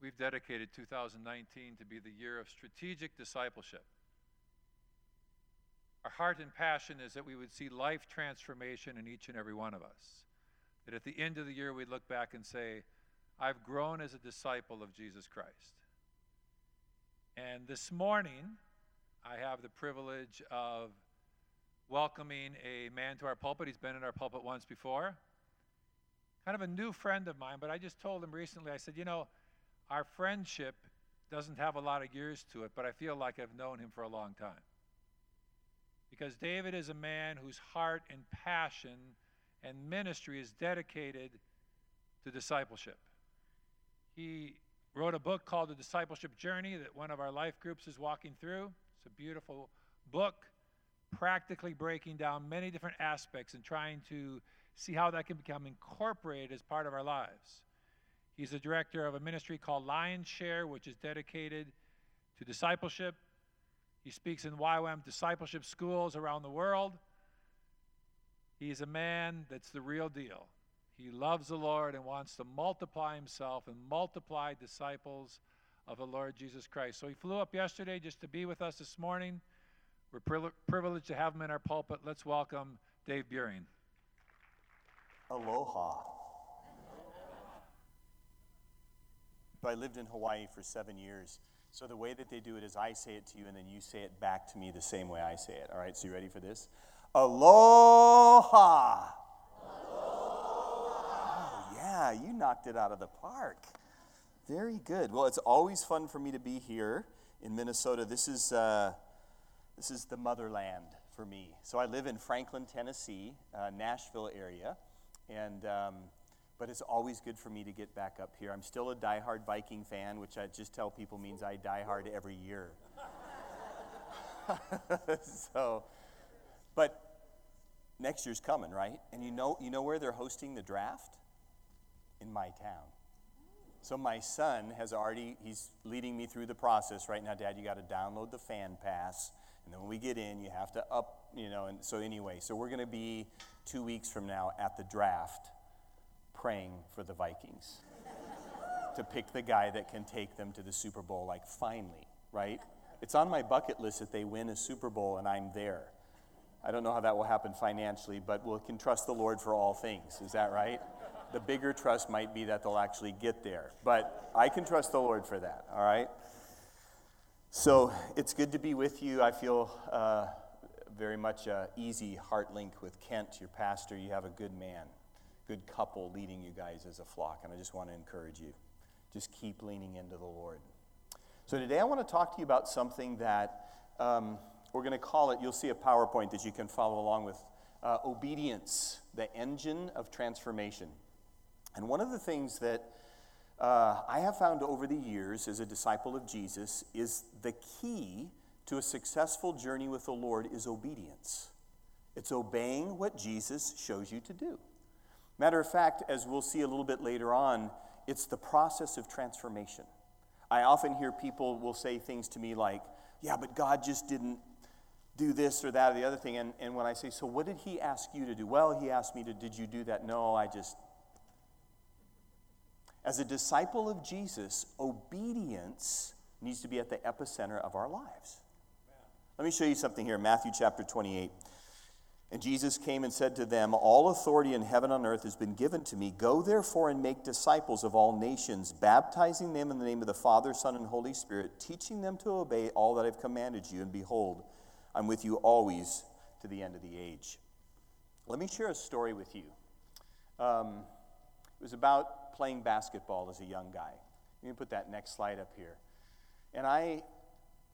we've dedicated 2019 to be the year of strategic discipleship. Our heart and passion is that we would see life transformation in each and every one of us. That at the end of the year, we'd look back and say, I've grown as a disciple of Jesus Christ. And this morning, I have the privilege of welcoming a man to our pulpit. He's been in our pulpit once before. Kind of a new friend of mine, but I just told him recently, I said, you know, our friendship doesn't have a lot of years to it, but I feel like I've known him for a long time. Because David is a man whose heart and passion and ministry is dedicated to discipleship. He wrote a book called The Discipleship Journey that one of our life groups is walking through. It's a beautiful book, practically breaking down many different aspects and trying to see how that can become incorporated as part of our lives. He's the director of a ministry called Lionshare, which is dedicated to discipleship. He speaks in YWAM discipleship schools around the world. He's a man that's the real deal. He loves the Lord and wants to multiply himself and multiply disciples of the Lord Jesus Christ. So he flew up yesterday just to be with us this morning. We're privileged to have him in our pulpit. Let's welcome Dave Buehring. Aloha. I lived in Hawaii for seven years. So the way that they do it is I say it to you and then you say it back to me the same way I say it. All right, so you ready for this? Aloha. Oh, yeah, you knocked it out of the park. Very good. Well, it's always fun for me to be here in Minnesota. This is, uh, this is the motherland for me. So I live in Franklin, Tennessee, uh, Nashville area, and um, but it's always good for me to get back up here. I'm still a diehard Viking fan, which I just tell people means I die hard every year. so, but next year's coming, right? And you know, you know where they're hosting the draft? In my town. So my son has already, he's leading me through the process right now. Dad, you got to download the fan pass. And then when we get in, you have to up, you know. And so anyway, so we're going to be two weeks from now at the draft praying for the Vikings to pick the guy that can take them to the Super Bowl, like finally, right? It's on my bucket list that they win a Super Bowl and I'm there. I don't know how that will happen financially, but we can trust the Lord for all things. Is that right? The bigger trust might be that they'll actually get there. But I can trust the Lord for that, all right? So it's good to be with you. I feel uh, very much uh, easy heart link with Kent, your pastor. You have a good man, good couple leading you guys as a flock. And I just want to encourage you. Just keep leaning into the Lord. So today I want to talk to you about something that. Um, we're going to call it, you'll see a PowerPoint that you can follow along with uh, obedience, the engine of transformation. And one of the things that uh, I have found over the years as a disciple of Jesus is the key to a successful journey with the Lord is obedience. It's obeying what Jesus shows you to do. Matter of fact, as we'll see a little bit later on, it's the process of transformation. I often hear people will say things to me like, yeah, but God just didn't do this or that or the other thing. And, and when I say, So what did he ask you to do? Well, he asked me to, Did you do that? No, I just. As a disciple of Jesus, obedience needs to be at the epicenter of our lives. Let me show you something here Matthew chapter 28. And Jesus came and said to them, All authority in heaven and earth has been given to me. Go therefore and make disciples of all nations, baptizing them in the name of the Father, Son, and Holy Spirit, teaching them to obey all that I've commanded you. And behold, I'm with you always to the end of the age. Let me share a story with you. Um, it was about playing basketball as a young guy. Let me put that next slide up here. And I,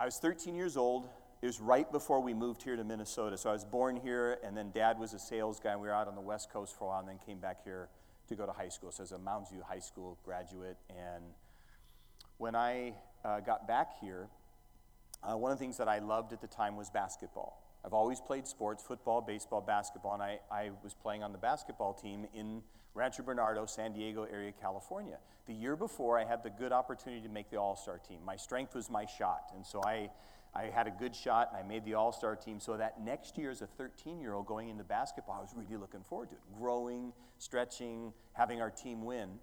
I was 13 years old. It was right before we moved here to Minnesota. So I was born here, and then dad was a sales guy, and we were out on the West Coast for a while, and then came back here to go to high school. So I was a Mounds View High School graduate. And when I uh, got back here, uh, one of the things that I loved at the time was basketball. I've always played sports football, baseball, basketball, and I, I was playing on the basketball team in Rancho Bernardo, San Diego area, California. The year before, I had the good opportunity to make the All Star team. My strength was my shot, and so I, I had a good shot and I made the All Star team. So that next year, as a 13 year old going into basketball, I was really looking forward to it growing, stretching, having our team win.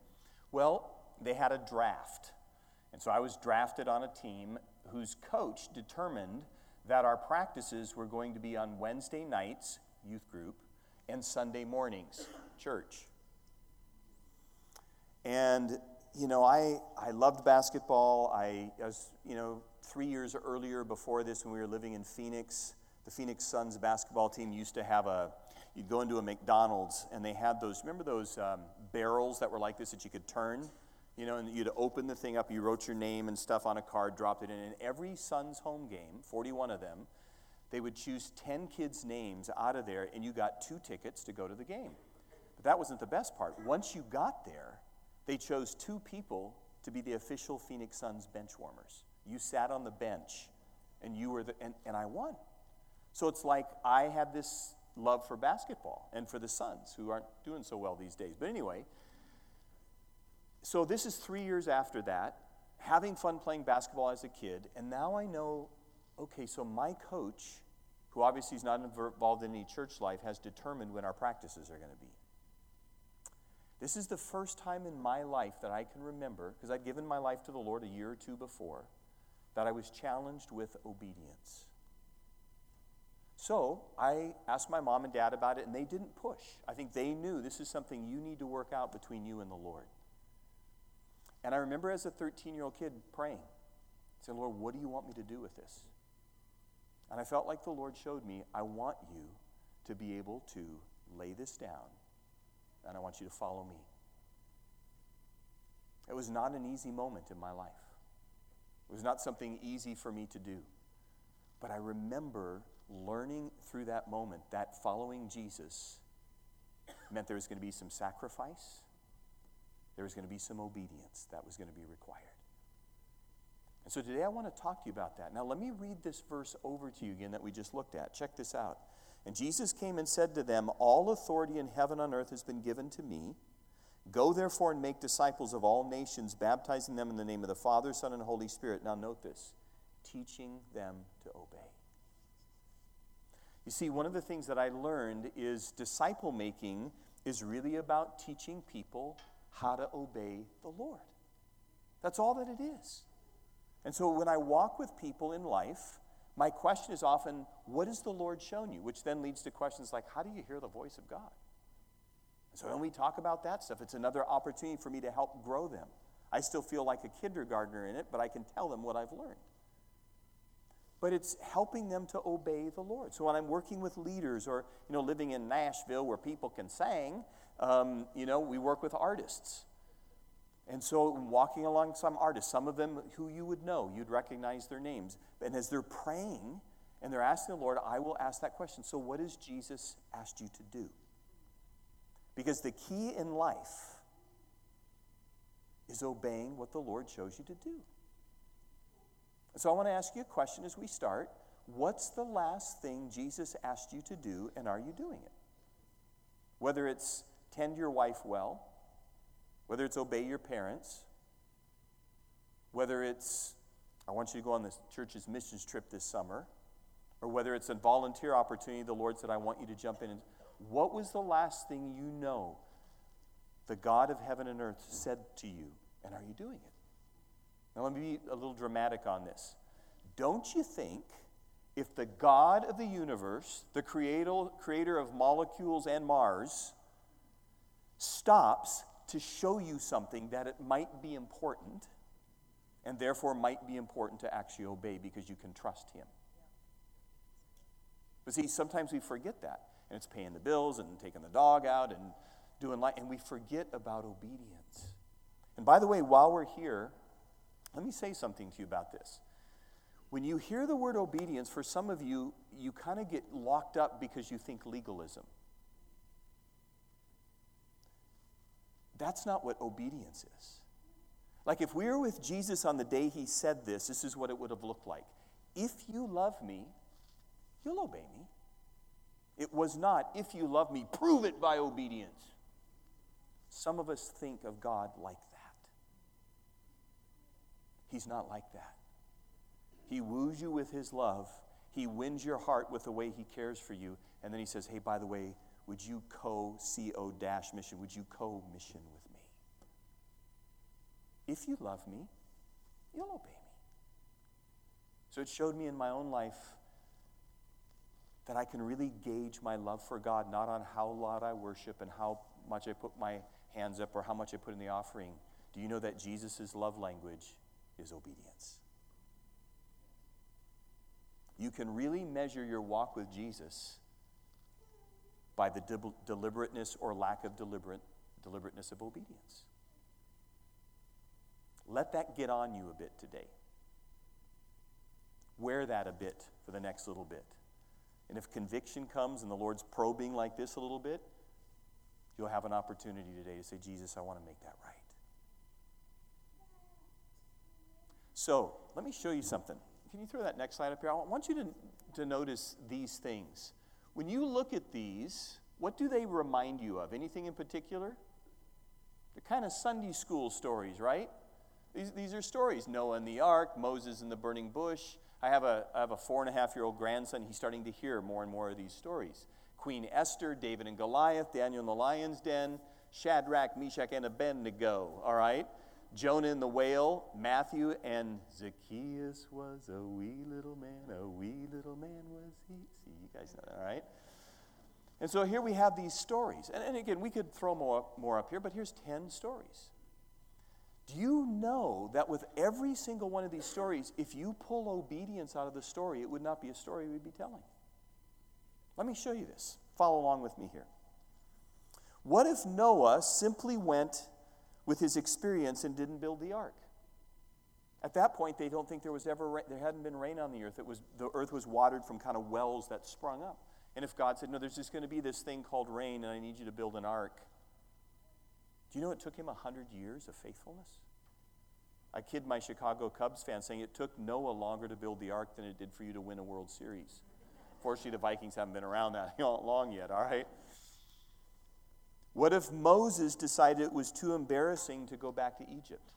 Well, they had a draft And so I was drafted on a team whose coach determined that our practices were going to be on Wednesday nights, youth group, and Sunday mornings, church. And, you know, I, I loved basketball. I, I was, you know, three years earlier before this when we were living in Phoenix, the Phoenix Suns basketball team used to have a, you'd go into a McDonald's and they had those, remember those um, barrels that were like this that you could turn? You know, and you'd open the thing up, you wrote your name and stuff on a card, dropped it in, and every Suns home game, 41 of them, they would choose 10 kids' names out of there, and you got two tickets to go to the game. But that wasn't the best part. Once you got there, they chose two people to be the official Phoenix Suns bench warmers. You sat on the bench, and you were the, and, and I won. So it's like I had this love for basketball and for the Suns, who aren't doing so well these days. But anyway, so this is three years after that, having fun playing basketball as a kid, and now I know okay, so my coach, who obviously is not involved in any church life, has determined when our practices are going to be. This is the first time in my life that I can remember, because I'd given my life to the Lord a year or two before, that I was challenged with obedience. So I asked my mom and dad about it, and they didn't push. I think they knew this is something you need to work out between you and the Lord. And I remember as a 13 year old kid praying, saying, Lord, what do you want me to do with this? And I felt like the Lord showed me, I want you to be able to lay this down, and I want you to follow me. It was not an easy moment in my life. It was not something easy for me to do. But I remember learning through that moment that following Jesus meant there was going to be some sacrifice, there was going to be some obedience that was going to be required. And so today I want to talk to you about that. Now, let me read this verse over to you again that we just looked at. Check this out. And Jesus came and said to them, All authority in heaven and earth has been given to me. Go therefore and make disciples of all nations, baptizing them in the name of the Father, Son, and Holy Spirit. Now, note this teaching them to obey. You see, one of the things that I learned is disciple making is really about teaching people how to obey the Lord. That's all that it is. And so when I walk with people in life, my question is often, what has the Lord shown you? Which then leads to questions like, how do you hear the voice of God? So when we talk about that stuff, it's another opportunity for me to help grow them. I still feel like a kindergartner in it, but I can tell them what I've learned. But it's helping them to obey the Lord. So when I'm working with leaders or, you know, living in Nashville where people can sing, um, you know, we work with artists. And so, walking along some artists, some of them who you would know, you'd recognize their names. And as they're praying and they're asking the Lord, I will ask that question. So, what has Jesus asked you to do? Because the key in life is obeying what the Lord shows you to do. So, I want to ask you a question as we start. What's the last thing Jesus asked you to do, and are you doing it? Whether it's tend your wife well, whether it's obey your parents, whether it's I want you to go on the church's missions trip this summer, or whether it's a volunteer opportunity, the Lord said, I want you to jump in. And, what was the last thing you know the God of heaven and earth said to you, and are you doing it? Now, let me be a little dramatic on this. Don't you think if the God of the universe, the creator, of molecules and Mars, stops to show you something that it might be important and therefore might be important to actually obey because you can trust him. But see, sometimes we forget that. And it's paying the bills and taking the dog out and doing life, and we forget about obedience. And by the way, while we're here, let me say something to you about this. When you hear the word obedience, for some of you, you kind of get locked up because you think legalism. That's not what obedience is. Like if we were with Jesus on the day he said this, this is what it would have looked like. If you love me, you'll obey me. It was not, if you love me, prove it by obedience. Some of us think of God like that. He's not like that. He woos you with his love, he wins your heart with the way he cares for you, and then he says, hey, by the way, would you co CO dash mission? Would you co mission with me? If you love me, you'll obey me. So it showed me in my own life that I can really gauge my love for God not on how loud I worship and how much I put my hands up or how much I put in the offering. Do you know that Jesus' love language is obedience? You can really measure your walk with Jesus by the de- deliberateness or lack of deliberate, deliberateness of obedience. Let that get on you a bit today. Wear that a bit for the next little bit. And if conviction comes and the Lord's probing like this a little bit, you'll have an opportunity today to say, Jesus, I want to make that right. So, let me show you something. Can you throw that next slide up here? I want you to, to notice these things. When you look at these, what do they remind you of? Anything in particular? They're kind of Sunday school stories, right? These, these are stories Noah and the ark, Moses in the burning bush. I have, a, I have a four and a half year old grandson. He's starting to hear more and more of these stories. Queen Esther, David and Goliath, Daniel in the lion's den, Shadrach, Meshach, and Abednego. All right? Jonah and the whale, Matthew, and Zacchaeus was a wee little man, a wee little man was he. See, you guys know that, all right? And so here we have these stories. And, and again, we could throw more more up here, but here's 10 stories. Do you know that with every single one of these stories, if you pull obedience out of the story, it would not be a story we'd be telling? Let me show you this. Follow along with me here. What if Noah simply went with his experience and didn't build the ark? At that point, they don't think there was ever there hadn't been rain on the earth. It was the earth was watered from kind of wells that sprung up. And if God said, "No, there's just going to be this thing called rain, and I need you to build an ark," do you know it took him 100 years of faithfulness? I kid my Chicago Cubs fans saying it took Noah longer to build the ark than it did for you to win a World Series. Fortunately, the Vikings haven't been around that long yet, all right? What if Moses decided it was too embarrassing to go back to Egypt?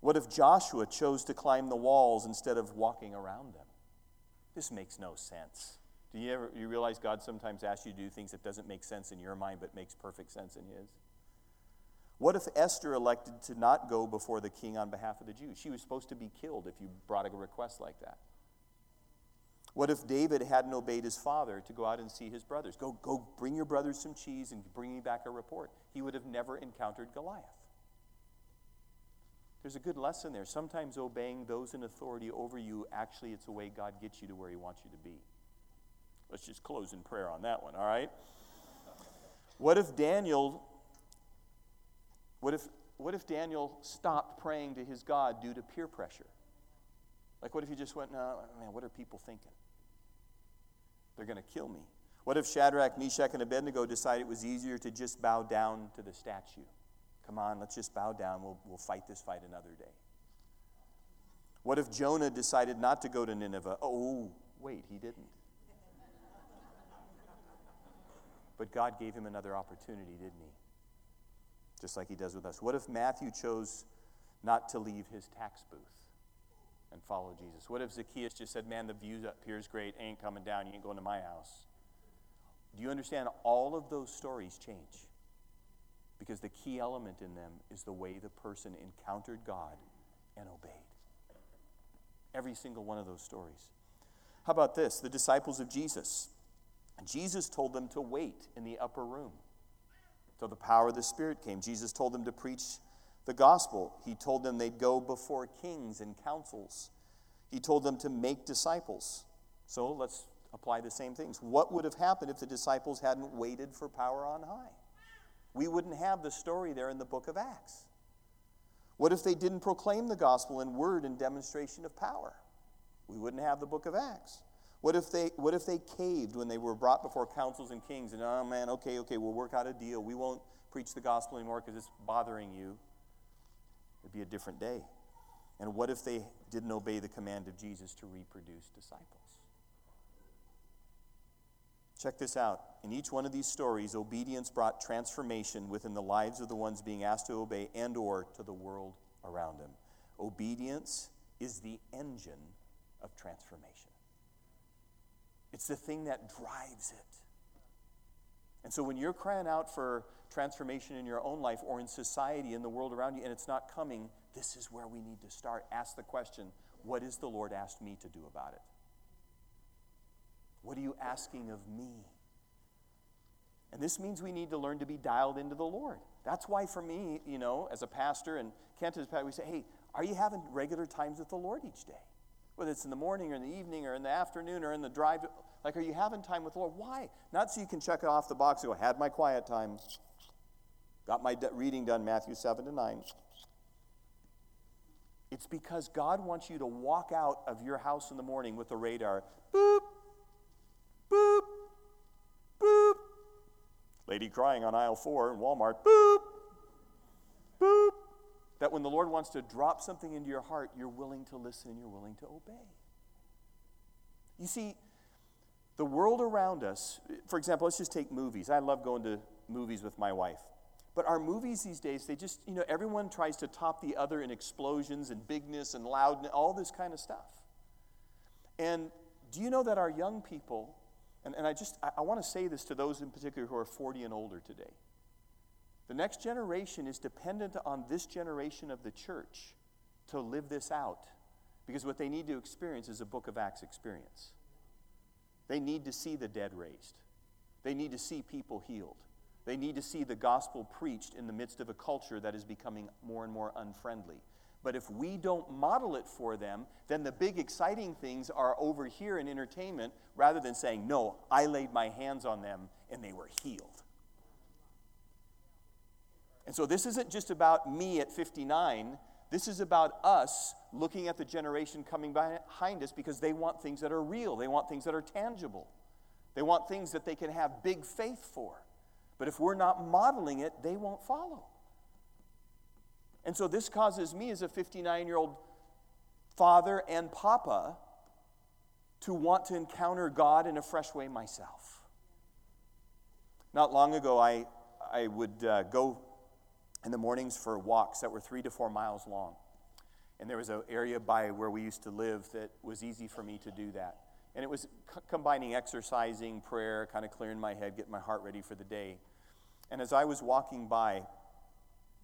What if Joshua chose to climb the walls instead of walking around them? This makes no sense. Do you ever you realize God sometimes asks you to do things that doesn't make sense in your mind but makes perfect sense in his? What if Esther elected to not go before the king on behalf of the Jews? She was supposed to be killed if you brought a request like that. What if David hadn't obeyed his father to go out and see his brothers? Go, go bring your brothers some cheese and bring me back a report. He would have never encountered Goliath. There's a good lesson there. Sometimes obeying those in authority over you, actually, it's a way God gets you to where He wants you to be. Let's just close in prayer on that one, all right? What if Daniel what if what if Daniel stopped praying to his God due to peer pressure? Like what if he just went, no, man, what are people thinking? They're going to kill me. What if Shadrach, Meshach, and Abednego decided it was easier to just bow down to the statue? Come on, let's just bow down. We'll, we'll fight this fight another day. What if Jonah decided not to go to Nineveh? Oh, wait, he didn't. But God gave him another opportunity, didn't he? Just like he does with us. What if Matthew chose not to leave his tax booth and follow Jesus? What if Zacchaeus just said, Man, the view up here is great, ain't coming down, you ain't going to my house? Do you understand? All of those stories change because the key element in them is the way the person encountered God and obeyed. Every single one of those stories. How about this? The disciples of Jesus. Jesus told them to wait in the upper room till the power of the Spirit came. Jesus told them to preach the gospel. He told them they'd go before kings and councils. He told them to make disciples. So let's apply the same things. What would have happened if the disciples hadn't waited for power on high? We wouldn't have the story there in the book of Acts. What if they didn't proclaim the gospel in word and demonstration of power? We wouldn't have the book of Acts. What if they what if they caved when they were brought before councils and kings and oh man, okay, okay, we'll work out a deal. We won't preach the gospel anymore because it's bothering you. It'd be a different day. And what if they didn't obey the command of Jesus to reproduce disciples? Check this out. In each one of these stories, obedience brought transformation within the lives of the ones being asked to obey and or to the world around them. Obedience is the engine of transformation. It's the thing that drives it. And so when you're crying out for transformation in your own life or in society, in the world around you, and it's not coming, this is where we need to start. Ask the question what is the Lord asked me to do about it? What are you asking of me? And this means we need to learn to be dialed into the Lord. That's why, for me, you know, as a pastor and Kent as pastor, we say, hey, are you having regular times with the Lord each day? Whether it's in the morning or in the evening or in the afternoon or in the drive. Like, are you having time with the Lord? Why? Not so you can check it off the box and go, had my quiet time, got my reading done, Matthew 7 to 9. It's because God wants you to walk out of your house in the morning with the radar. Boop, boop, boop. Lady crying on aisle four in Walmart. Boop, boop. That when the Lord wants to drop something into your heart, you're willing to listen, and you're willing to obey. You see, the world around us, for example, let's just take movies. I love going to movies with my wife. But our movies these days, they just, you know, everyone tries to top the other in explosions and bigness and loudness, all this kind of stuff. And do you know that our young people, and, and I just, I, I want to say this to those in particular who are 40 and older today. The next generation is dependent on this generation of the church to live this out because what they need to experience is a book of Acts experience. They need to see the dead raised, they need to see people healed. They need to see the gospel preached in the midst of a culture that is becoming more and more unfriendly. But if we don't model it for them, then the big exciting things are over here in entertainment rather than saying, No, I laid my hands on them and they were healed. And so this isn't just about me at 59. This is about us looking at the generation coming behind us because they want things that are real. They want things that are tangible. They want things that they can have big faith for. But if we're not modeling it, they won't follow. And so this causes me, as a 59 year old father and papa, to want to encounter God in a fresh way myself. Not long ago, I, I would uh, go in the mornings for walks that were three to four miles long. And there was an area by where we used to live that was easy for me to do that. And it was c- combining exercising, prayer, kind of clearing my head, getting my heart ready for the day. And as I was walking by,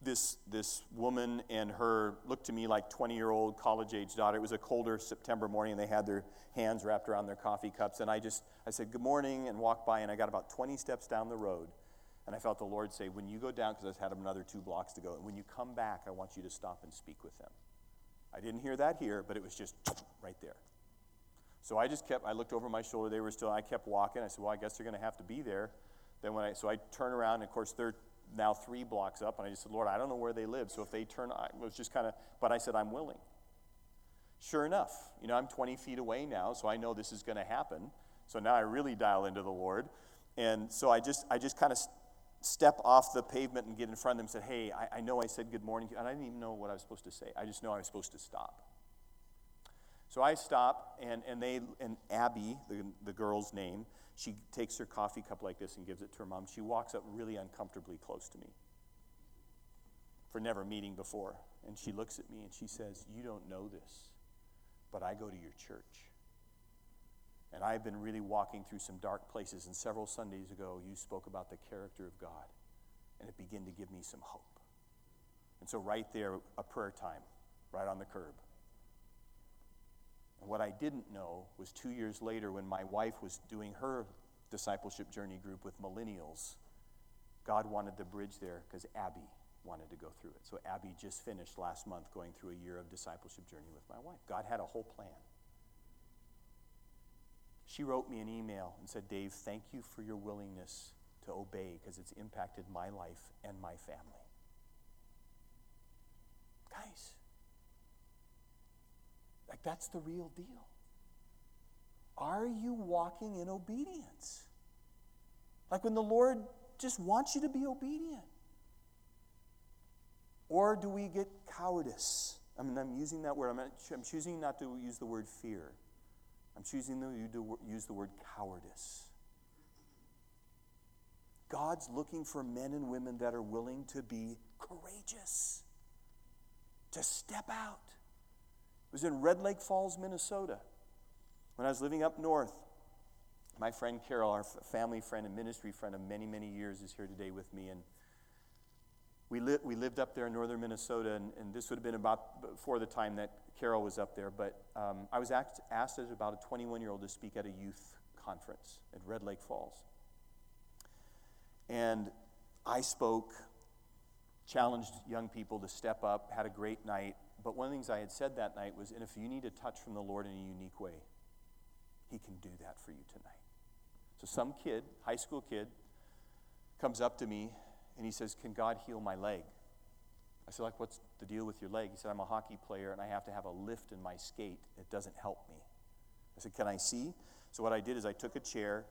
this, this woman and her looked to me like 20 year old college age daughter. It was a colder September morning, and they had their hands wrapped around their coffee cups. And I just, I said, Good morning, and walked by, and I got about 20 steps down the road. And I felt the Lord say, When you go down, because I had another two blocks to go, and when you come back, I want you to stop and speak with them. I didn't hear that here, but it was just right there. So I just kept, I looked over my shoulder. They were still, I kept walking. I said, Well, I guess they're going to have to be there. Then when I, so I turn around, and of course, they're now three blocks up, and I just said, Lord, I don't know where they live. So if they turn, I was just kind of, but I said, I'm willing. Sure enough, you know, I'm 20 feet away now, so I know this is going to happen. So now I really dial into the Lord. And so I just, I just kind of step off the pavement and get in front of them and said, Hey, I, I know I said good morning. And I didn't even know what I was supposed to say. I just know I was supposed to stop. So I stop, and, and, they, and Abby, the, the girl's name, she takes her coffee cup like this and gives it to her mom. She walks up really uncomfortably close to me for never meeting before. And she looks at me and she says, You don't know this, but I go to your church. And I've been really walking through some dark places. And several Sundays ago, you spoke about the character of God. And it began to give me some hope. And so, right there, a prayer time, right on the curb. And what I didn't know was two years later, when my wife was doing her discipleship journey group with millennials, God wanted the bridge there because Abby wanted to go through it. So, Abby just finished last month going through a year of discipleship journey with my wife. God had a whole plan. She wrote me an email and said, Dave, thank you for your willingness to obey because it's impacted my life and my family. Guys, like that's the real deal. Are you walking in obedience? Like when the Lord just wants you to be obedient? Or do we get cowardice? I mean, I'm using that word. I'm, not, I'm choosing not to use the word fear. I'm choosing to use the word cowardice. God's looking for men and women that are willing to be courageous, to step out. It was in Red Lake Falls, Minnesota, when I was living up north. My friend Carol, our family friend and ministry friend of many, many years, is here today with me. And we, li- we lived up there in northern Minnesota, and, and this would have been about before the time that Carol was up there. But um, I was asked, asked as about a 21 year old to speak at a youth conference at Red Lake Falls. And I spoke, challenged young people to step up, had a great night. But one of the things I had said that night was, and if you need a touch from the Lord in a unique way, He can do that for you tonight. So some kid, high school kid, comes up to me and he says, Can God heal my leg? I said, like, what's the deal with your leg? He said, I'm a hockey player and I have to have a lift in my skate. It doesn't help me. I said, Can I see? So what I did is I took a chair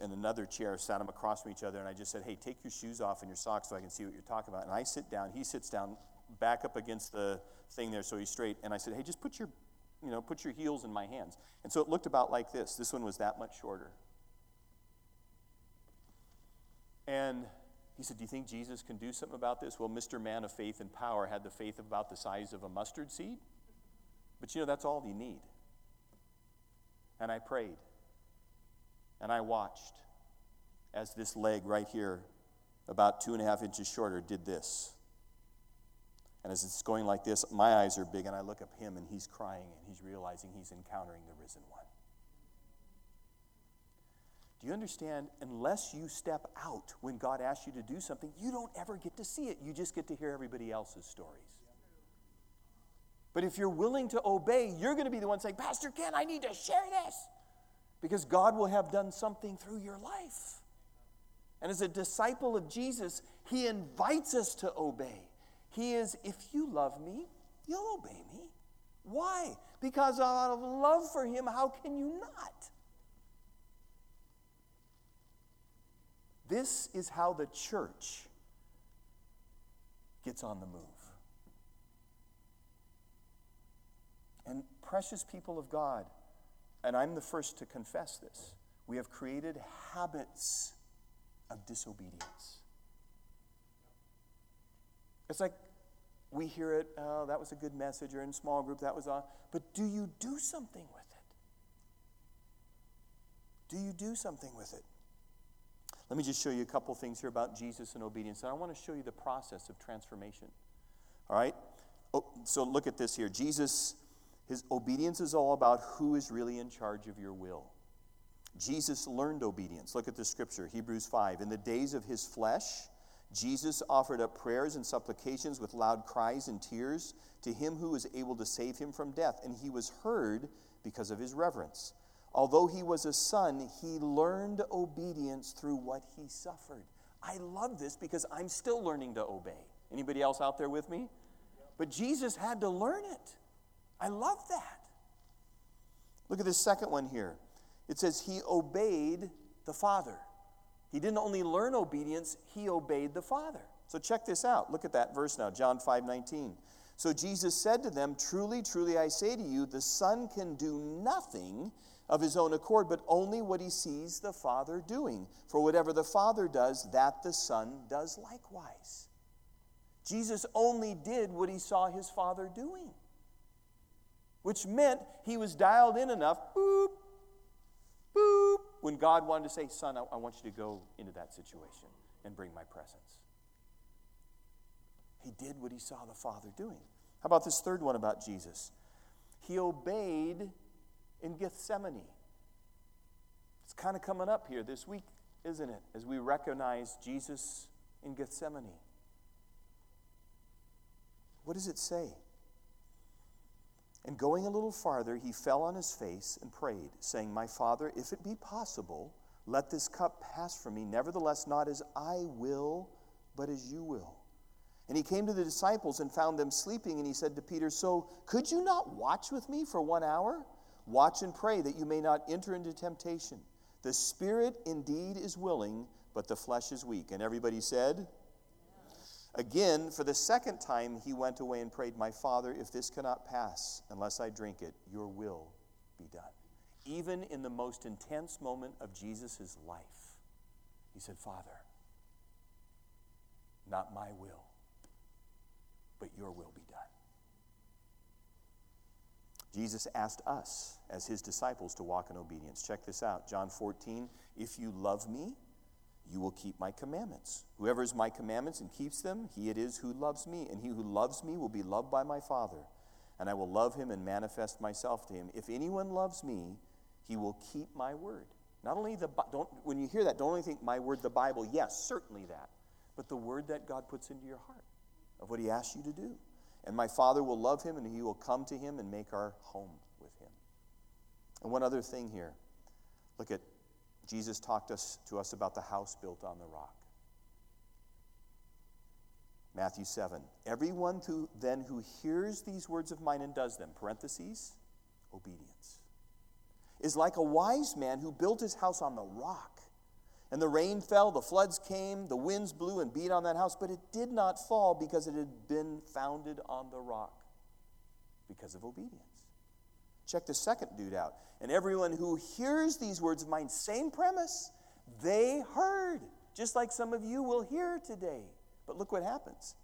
and another chair, sat them across from each other, and I just said, Hey, take your shoes off and your socks so I can see what you're talking about. And I sit down, he sits down, back up against the thing there so he's straight. And I said, Hey, just put your you know, put your heels in my hands. And so it looked about like this. This one was that much shorter. And he said, Do you think Jesus can do something about this? Well, Mr. Man of Faith and Power had the faith about the size of a mustard seed. But you know, that's all you need. And I prayed. And I watched as this leg right here, about two and a half inches shorter, did this. And as it's going like this, my eyes are big, and I look up him, and he's crying, and he's realizing he's encountering the risen one. Do you understand? Unless you step out when God asks you to do something, you don't ever get to see it. You just get to hear everybody else's stories. But if you're willing to obey, you're going to be the one saying, Pastor Ken, I need to share this. Because God will have done something through your life. And as a disciple of Jesus, He invites us to obey. He is, if you love me, you'll obey me. Why? Because out of love for Him, how can you not? This is how the church gets on the move. And precious people of God, and I'm the first to confess this, we have created habits of disobedience. It's like we hear it, oh, that was a good message, or in small group, that was on. But do you do something with it? Do you do something with it? Let me just show you a couple things here about Jesus and obedience. And I want to show you the process of transformation. All right? Oh, so look at this here. Jesus, his obedience is all about who is really in charge of your will. Jesus learned obedience. Look at the scripture, Hebrews 5. In the days of his flesh, Jesus offered up prayers and supplications with loud cries and tears to him who was able to save him from death, and he was heard because of his reverence. Although he was a son, he learned obedience through what he suffered. I love this because I'm still learning to obey. Anybody else out there with me? But Jesus had to learn it. I love that. Look at this second one here. It says he obeyed the Father. He didn't only learn obedience, he obeyed the Father. So check this out. Look at that verse now, John 5 19. So Jesus said to them, Truly, truly, I say to you, the Son can do nothing of his own accord, but only what he sees the Father doing. For whatever the Father does, that the Son does likewise. Jesus only did what he saw his Father doing, which meant he was dialed in enough, boop, boop, when God wanted to say, Son, I, want you to go into that situation and bring my presence. He did what he saw the Father doing. How about this third one about Jesus? He obeyed in Gethsemane. It's kind of coming up here this week, isn't it? As we recognize Jesus in Gethsemane. What does it say? And going a little farther, he fell on his face and prayed, saying, My Father, if it be possible, let this cup pass from me. Nevertheless, not as I will, but as you will. And he came to the disciples and found them sleeping, and he said to Peter, So could you not watch with me for one hour? Watch and pray that you may not enter into temptation. The spirit indeed is willing, but the flesh is weak. And everybody said, Again, for the second time, he went away and prayed, My Father, if this cannot pass unless I drink it, your will be done. Even in the most intense moment of Jesus' life, he said, Father, not my will, but your will be. Jesus asked us, as his disciples, to walk in obedience. Check this out John 14. If you love me, you will keep my commandments. Whoever has my commandments and keeps them, he it is who loves me. And he who loves me will be loved by my Father. And I will love him and manifest myself to him. If anyone loves me, he will keep my word. Not only the don't when you hear that, don't only think my word, the Bible. Yes, certainly that, but the word that God puts into your heart of what He asks you to do. And my Father will love him, and He will come to him and make our home with him. And one other thing here, look at Jesus talked us, to us about the house built on the rock. Matthew 7. Everyone who, then who hears these words of mine and does them, parentheses, obedience, is like a wise man who built his house on the rock. And the rain fell, the floods came, the winds blew and beat on that house, but it did not fall because it had been founded on the rock because of obedience. Check the second dude out. And everyone who hears these words of mine, same premise, they heard, just like some of you will hear today. But look what happens.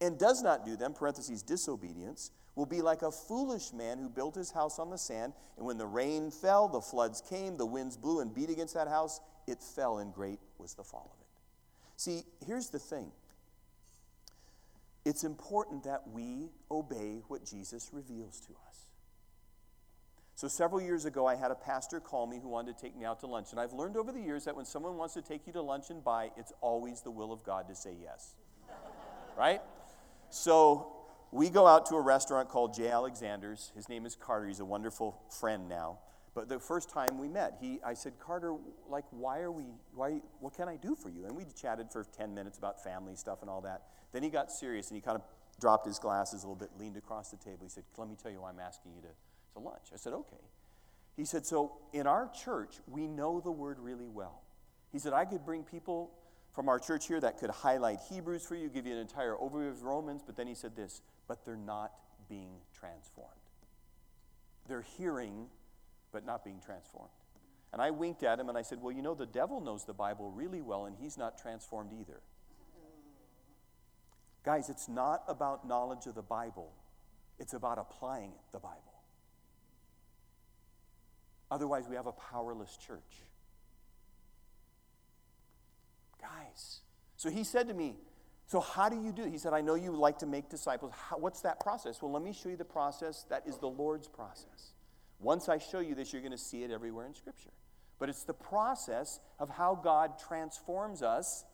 And does not do them, parentheses, disobedience, will be like a foolish man who built his house on the sand, and when the rain fell, the floods came, the winds blew and beat against that house, it fell, and great was the fall of it. See, here's the thing it's important that we obey what Jesus reveals to us. So, several years ago, I had a pastor call me who wanted to take me out to lunch. And I've learned over the years that when someone wants to take you to lunch and buy, it's always the will of God to say yes. right? So, we go out to a restaurant called J. Alexander's. His name is Carter. He's a wonderful friend now. But the first time we met, he, I said, Carter, like, why are we, why, what can I do for you? And we chatted for 10 minutes about family stuff and all that. Then he got serious and he kind of dropped his glasses a little bit, leaned across the table. He said, let me tell you why I'm asking you to to lunch. I said, okay. He said, so in our church, we know the word really well. He said, I could bring people from our church here that could highlight Hebrews for you, give you an entire overview of Romans, but then he said this, but they're not being transformed. They're hearing, but not being transformed. And I winked at him and I said, Well, you know, the devil knows the Bible really well, and he's not transformed either. Guys, it's not about knowledge of the Bible, it's about applying the Bible. Otherwise, we have a powerless church. Guys. So he said to me, So, how do you do? He said, I know you like to make disciples. How, what's that process? Well, let me show you the process that is the Lord's process. Once I show you this, you're going to see it everywhere in Scripture. But it's the process of how God transforms us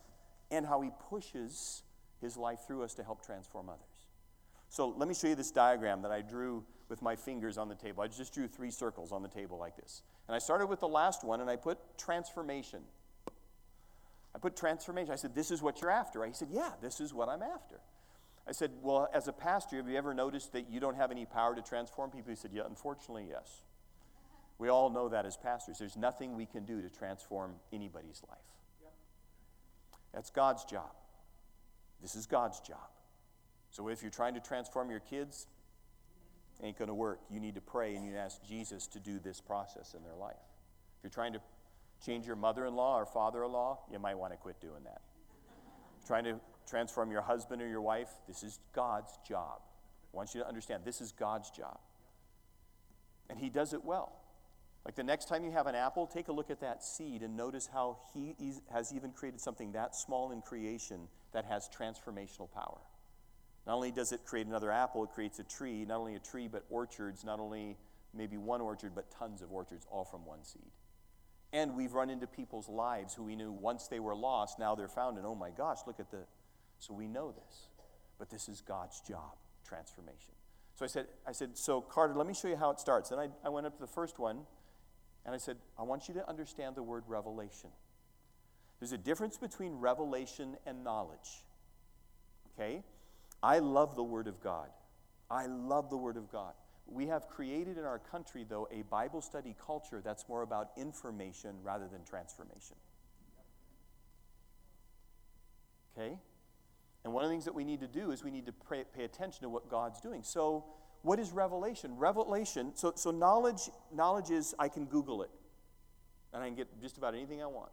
and how he pushes his life through us to help transform others. So, let me show you this diagram that I drew with my fingers on the table. I just drew three circles on the table like this. And I started with the last one and I put transformation. I put transformation. I said, This is what you're after. He said, Yeah, this is what I'm after. I said, Well, as a pastor, have you ever noticed that you don't have any power to transform people? He said, Yeah, unfortunately, yes. We all know that as pastors. There's nothing we can do to transform anybody's life. That's God's job. This is God's job. So if you're trying to transform your kids, ain't going to work. You need to pray and you ask Jesus to do this process in their life. If you're trying to change your mother in law or father in law, you might want to quit doing that. trying to transform your husband or your wife, this is God's job. I want you to understand this is God's job. And He does it well. Like the next time you have an apple, take a look at that seed and notice how He has even created something that small in creation that has transformational power. Not only does it create another apple, it creates a tree, not only a tree, but orchards, not only maybe one orchard, but tons of orchards, all from one seed. And we've run into people's lives who we knew once they were lost, now they're found, and oh my gosh, look at the. So we know this. But this is God's job, transformation. So I said, I said, so Carter, let me show you how it starts. And I, I went up to the first one, and I said, I want you to understand the word revelation. There's a difference between revelation and knowledge. Okay? I love the Word of God. I love the Word of God. We have created in our country, though, a Bible study culture that's more about information rather than transformation. Okay? And one of the things that we need to do is we need to pay, pay attention to what God's doing. So, what is revelation? Revelation, so, so knowledge, knowledge is I can Google it, and I can get just about anything I want.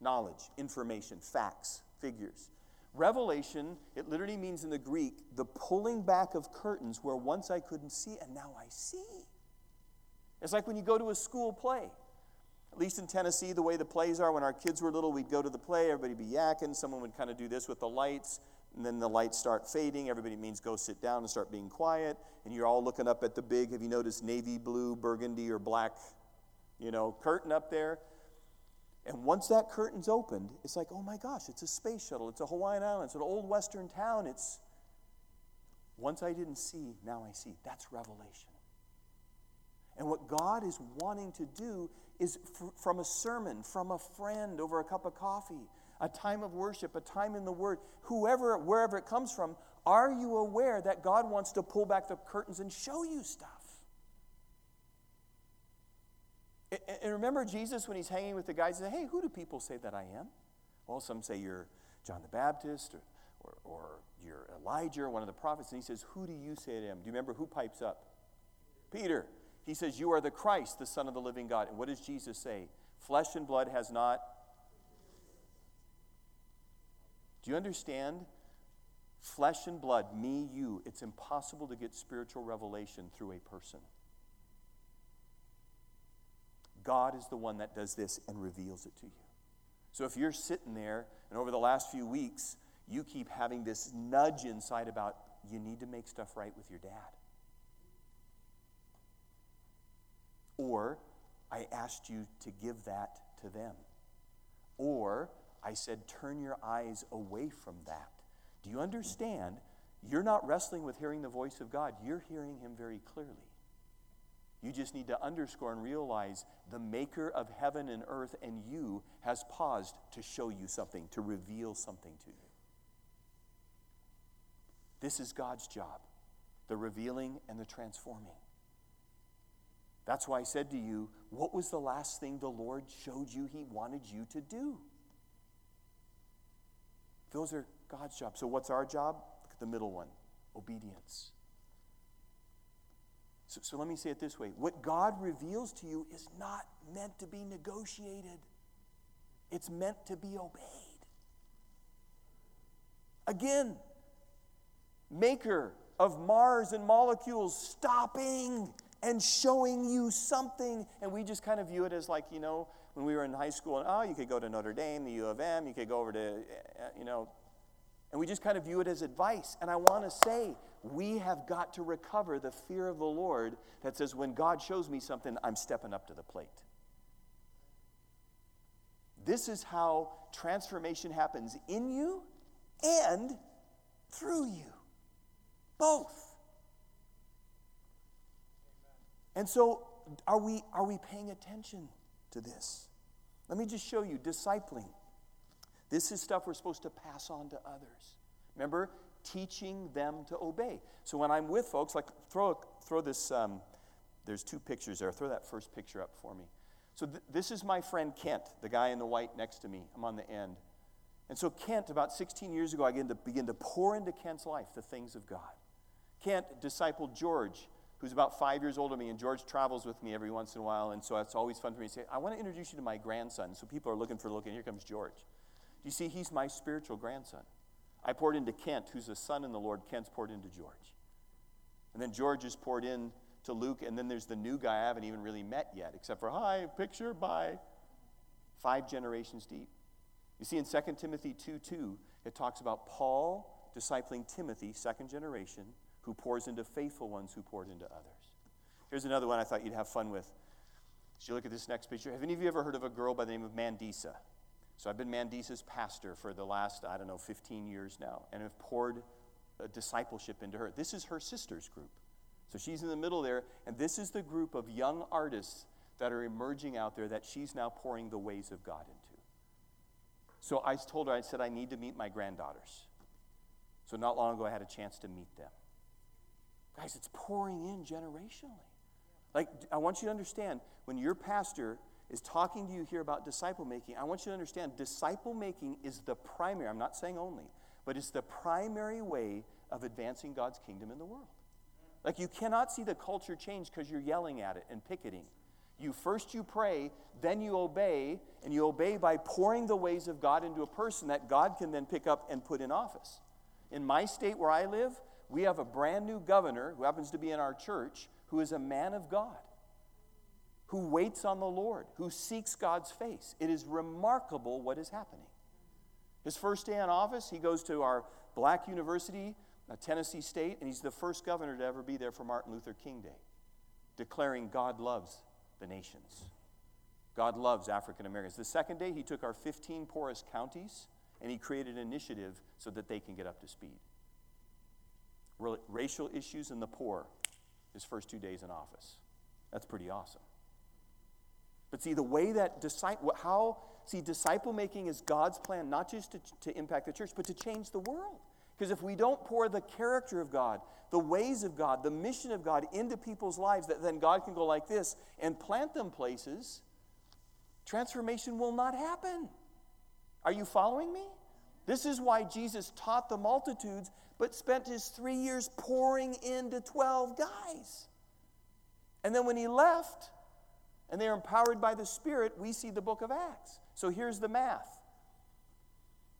Knowledge, information, facts, figures. Revelation, it literally means in the Greek, the pulling back of curtains where once I couldn't see and now I see. It's like when you go to a school play. At least in Tennessee, the way the plays are, when our kids were little, we'd go to the play, everybody be yakking, someone would kind of do this with the lights, and then the lights start fading. Everybody means go sit down and start being quiet, and you're all looking up at the big, have you noticed navy blue, burgundy, or black, you know, curtain up there? And once that curtain's opened, it's like, oh my gosh, it's a space shuttle, it's a Hawaiian island, it's an old western town. It's once I didn't see, now I see. That's revelation. And what God is wanting to do is from a sermon, from a friend over a cup of coffee, a time of worship, a time in the Word, whoever, wherever it comes from, are you aware that God wants to pull back the curtains and show you stuff? And remember Jesus when he's hanging with the guys, he said, Hey, who do people say that I am? Well, some say you're John the Baptist or, or, or you're Elijah one of the prophets. And he says, Who do you say I am? Do you remember who pipes up? Peter. He says, You are the Christ, the Son of the living God. And what does Jesus say? Flesh and blood has not. Do you understand? Flesh and blood, me, you, it's impossible to get spiritual revelation through a person. God is the one that does this and reveals it to you. So if you're sitting there and over the last few weeks, you keep having this nudge inside about you need to make stuff right with your dad. Or I asked you to give that to them. Or I said, turn your eyes away from that. Do you understand? You're not wrestling with hearing the voice of God, you're hearing Him very clearly. You just need to underscore and realize the maker of heaven and earth and you has paused to show you something, to reveal something to you. This is God's job the revealing and the transforming. That's why I said to you, what was the last thing the Lord showed you He wanted you to do? Those are God's job. So, what's our job? Look at the middle one obedience. So, so let me say it this way what God reveals to you is not meant to be negotiated, it's meant to be obeyed. Again, maker of Mars and molecules stopping and showing you something. And we just kind of view it as like, you know, when we were in high school, and oh, you could go to Notre Dame, the U of M, you could go over to, uh, you know, and we just kind of view it as advice. And I want to say, we have got to recover the fear of the Lord that says, when God shows me something, I'm stepping up to the plate. This is how transformation happens in you and through you. Both. And so, are we, are we paying attention to this? Let me just show you discipling. This is stuff we're supposed to pass on to others. Remember, teaching them to obey. So when I'm with folks, like throw, throw this, um, there's two pictures there. Throw that first picture up for me. So th- this is my friend Kent, the guy in the white next to me. I'm on the end. And so Kent, about 16 years ago, I began to, begin to pour into Kent's life the things of God. Kent discipled George, who's about five years older than me, and George travels with me every once in a while, and so it's always fun for me to say, I want to introduce you to my grandson. So people are looking for looking. Here comes George. Do you see, he's my spiritual grandson. I poured into Kent, who's a son in the Lord. Kent's poured into George. And then George is poured in to Luke, and then there's the new guy I haven't even really met yet, except for, hi, picture, bye. Five generations deep. You see, in 2 Timothy 2 2, it talks about Paul discipling Timothy, second generation, who pours into faithful ones who poured into others. Here's another one I thought you'd have fun with. As you look at this next picture, have any of you ever heard of a girl by the name of Mandisa? So I've been Mandisa's pastor for the last, I don't know, 15 years now, and have poured uh, discipleship into her. This is her sister's group. So she's in the middle there, and this is the group of young artists that are emerging out there that she's now pouring the ways of God into. So I told her, I said, I need to meet my granddaughters. So not long ago, I had a chance to meet them. Guys, it's pouring in generationally. Like, I want you to understand when your pastor is talking to you here about disciple making, I want you to understand disciple making is the primary, I'm not saying only, but it's the primary way of advancing God's kingdom in the world. Like, you cannot see the culture change because you're yelling at it and picketing. You first you pray, then you obey, and you obey by pouring the ways of God into a person that God can then pick up and put in office. In my state where I live, we have a brand new governor who happens to be in our church who is a man of God who waits on the Lord, who seeks God's face. It is remarkable what is happening. His first day in office, he goes to our black university, uh, Tennessee State, and he's the first governor to ever be there for Martin Luther King Day, declaring God loves the nations. God loves African Americans. The second day, he took our 15 poorest counties and he created an initiative so that they can get up to speed. Racial issues and the poor, his first two days in office. That's pretty awesome. But see, the way that disciple, how, see, disciple making is God's plan, not just to, to impact the church, but to change the world. Because if we don't pour the character of God, the ways of God, the mission of God into people's lives, that then God can go like this and plant them places, transformation will not happen. Are you following me? This is why Jesus taught the multitudes, but spent his three years pouring into 12 guys. And then when he left, and they are empowered by the Spirit, we see the book of Acts. So here's the math.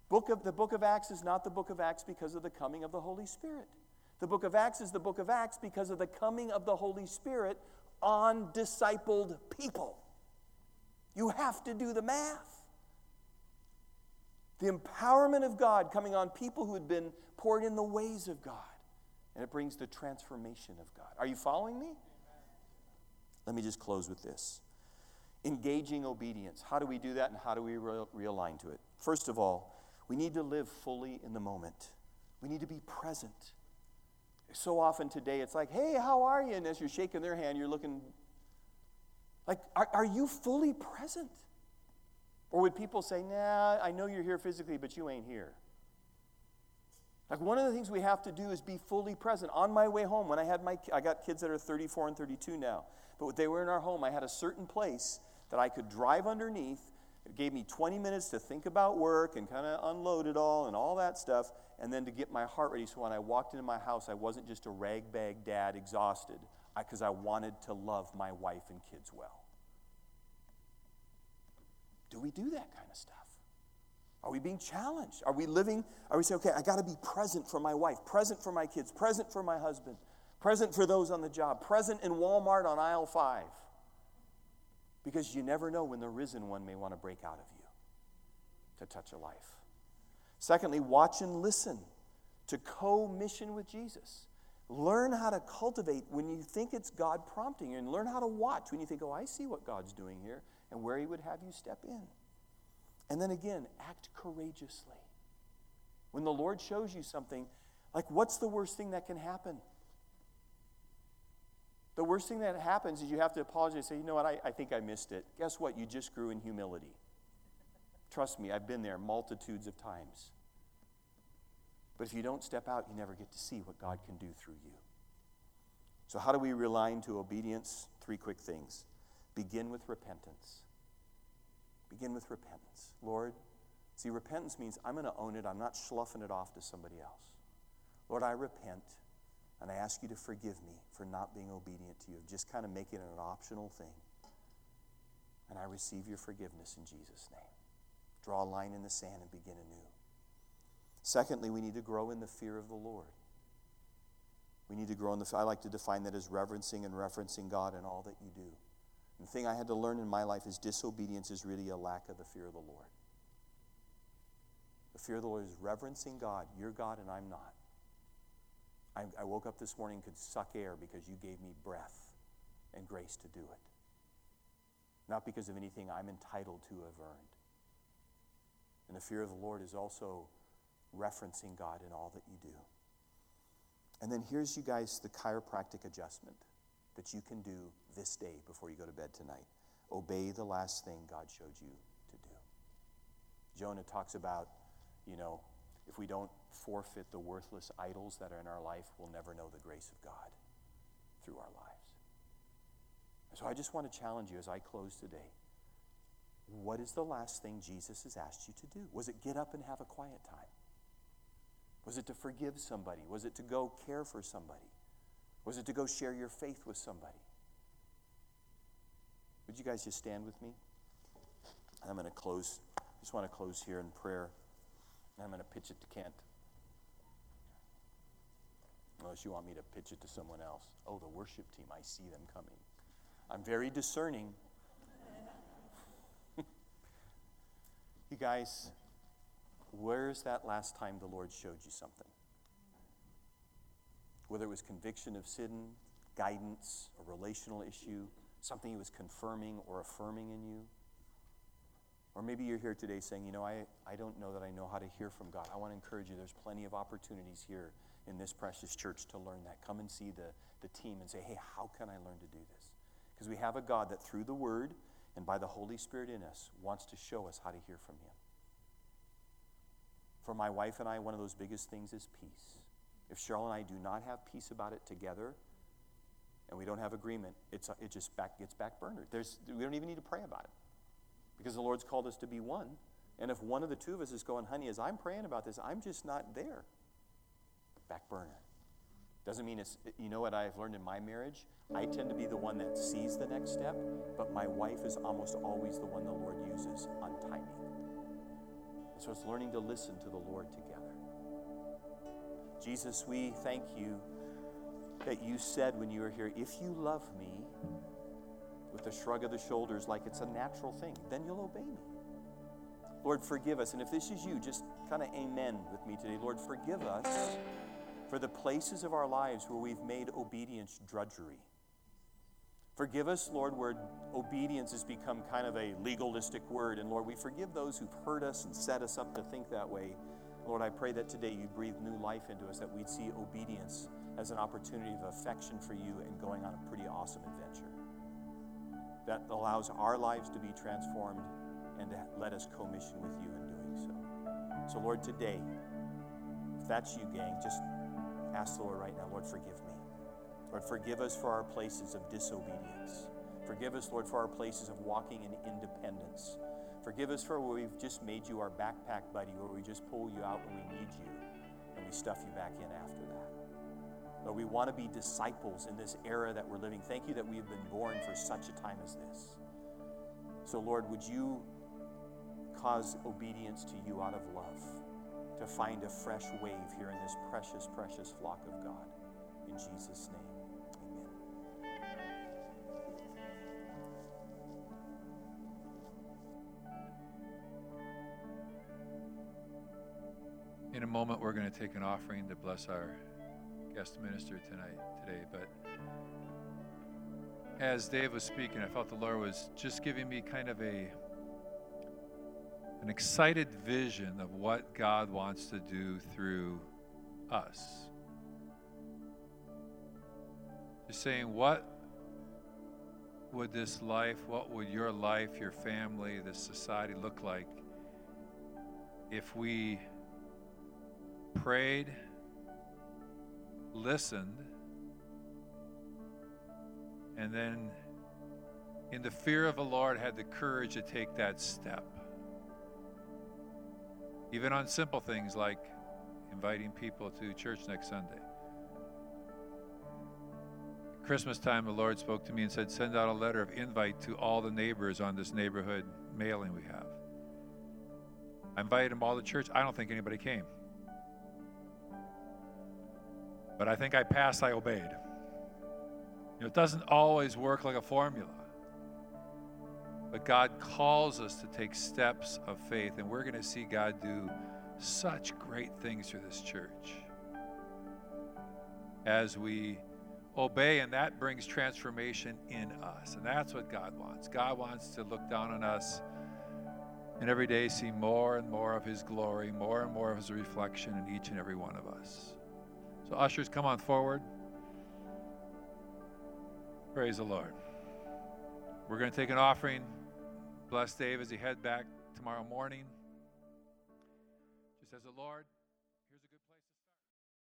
Book of, the book of Acts is not the book of Acts because of the coming of the Holy Spirit. The book of Acts is the book of Acts because of the coming of the Holy Spirit on discipled people. You have to do the math. The empowerment of God coming on people who had been poured in the ways of God. And it brings the transformation of God. Are you following me? Let me just close with this engaging obedience. How do we do that and how do we re- realign to it? First of all, we need to live fully in the moment, we need to be present. So often today, it's like, hey, how are you? And as you're shaking their hand, you're looking like, are, are you fully present? Or would people say, nah, I know you're here physically, but you ain't here? Like one of the things we have to do is be fully present. On my way home, when I had my, I got kids that are 34 and 32 now, but they were in our home. I had a certain place that I could drive underneath. It gave me 20 minutes to think about work and kind of unload it all and all that stuff, and then to get my heart ready. So when I walked into my house, I wasn't just a ragbag dad exhausted, because I, I wanted to love my wife and kids well. Do we do that kind of stuff? Are we being challenged? Are we living? Are we saying, okay, I got to be present for my wife, present for my kids, present for my husband, present for those on the job, present in Walmart on aisle five? Because you never know when the risen one may want to break out of you to touch a life. Secondly, watch and listen to co mission with Jesus. Learn how to cultivate when you think it's God prompting you, and learn how to watch when you think, oh, I see what God's doing here and where He would have you step in. And then again, act courageously. When the Lord shows you something, like what's the worst thing that can happen? The worst thing that happens is you have to apologize and say, you know what, I, I think I missed it. Guess what? You just grew in humility. Trust me, I've been there multitudes of times. But if you don't step out, you never get to see what God can do through you. So, how do we rely into obedience? Three quick things. Begin with repentance. Begin with repentance. Lord, see, repentance means I'm going to own it. I'm not sloughing it off to somebody else. Lord, I repent, and I ask you to forgive me for not being obedient to you, of just kind of making it an optional thing. And I receive your forgiveness in Jesus' name. Draw a line in the sand and begin anew. Secondly, we need to grow in the fear of the Lord. We need to grow in the I like to define that as reverencing and referencing God in all that you do. The thing I had to learn in my life is disobedience is really a lack of the fear of the Lord. The fear of the Lord is reverencing God. You're God and I'm not. I, I woke up this morning and could suck air because you gave me breath and grace to do it. Not because of anything I'm entitled to have earned. And the fear of the Lord is also referencing God in all that you do. And then here's you guys the chiropractic adjustment that you can do this day before you go to bed tonight. Obey the last thing God showed you to do. Jonah talks about, you know, if we don't forfeit the worthless idols that are in our life, we'll never know the grace of God through our lives. So I just want to challenge you as I close today. What is the last thing Jesus has asked you to do? Was it get up and have a quiet time? Was it to forgive somebody? Was it to go care for somebody? Was it to go share your faith with somebody? Would you guys just stand with me? I'm going to close. Just want to close here in prayer. I'm going to pitch it to Kent. Unless you want me to pitch it to someone else. Oh, the worship team. I see them coming. I'm very discerning. you guys, where's that last time the Lord showed you something? Whether it was conviction of sin, guidance, a relational issue, something He was confirming or affirming in you. Or maybe you're here today saying, you know, I, I don't know that I know how to hear from God. I want to encourage you, there's plenty of opportunities here in this precious church to learn that. Come and see the, the team and say, hey, how can I learn to do this? Because we have a God that through the Word and by the Holy Spirit in us wants to show us how to hear from Him. For my wife and I, one of those biggest things is peace. If Cheryl and I do not have peace about it together, and we don't have agreement, it's, it just back, gets back burnered. There's, we don't even need to pray about it because the Lord's called us to be one. And if one of the two of us is going, honey, as I'm praying about this, I'm just not there, back burner. Doesn't mean it's, you know what I've learned in my marriage? I tend to be the one that sees the next step, but my wife is almost always the one the Lord uses on timing. So it's learning to listen to the Lord together. Jesus, we thank you that you said when you were here, if you love me, with a shrug of the shoulders like it's a natural thing, then you'll obey me. Lord, forgive us. And if this is you, just kind of amen with me today. Lord, forgive us for the places of our lives where we've made obedience drudgery. Forgive us, Lord, where obedience has become kind of a legalistic word. And Lord, we forgive those who've hurt us and set us up to think that way. Lord, I pray that today you breathe new life into us, that we'd see obedience as an opportunity of affection for you and going on a pretty awesome adventure that allows our lives to be transformed and to let us commission with you in doing so. So, Lord, today, if that's you, gang, just ask the Lord right now, Lord, forgive me. Lord, forgive us for our places of disobedience. Forgive us, Lord, for our places of walking in independence. Forgive us for where we've just made you our backpack buddy, where we just pull you out when we need you and we stuff you back in after that. Lord, we want to be disciples in this era that we're living. Thank you that we have been born for such a time as this. So, Lord, would you cause obedience to you out of love to find a fresh wave here in this precious, precious flock of God? In Jesus' name, In a moment, we're going to take an offering to bless our guest minister tonight, today. But as Dave was speaking, I felt the Lord was just giving me kind of a an excited vision of what God wants to do through us. Just saying, what would this life, what would your life, your family, this society look like if we prayed, listened, and then, in the fear of the Lord, had the courage to take that step? Even on simple things like inviting people to church next Sunday. Christmas time, the Lord spoke to me and said, Send out a letter of invite to all the neighbors on this neighborhood mailing we have. I invited them all to church. I don't think anybody came. But I think I passed, I obeyed. You know, it doesn't always work like a formula. But God calls us to take steps of faith, and we're going to see God do such great things through this church as we obey, and that brings transformation in us. And that's what God wants. God wants to look down on us and every day see more and more of His glory, more and more of His reflection in each and every one of us. So, ushers, come on forward. Praise the Lord. We're going to take an offering. Bless Dave as he head back tomorrow morning. Just as the Lord.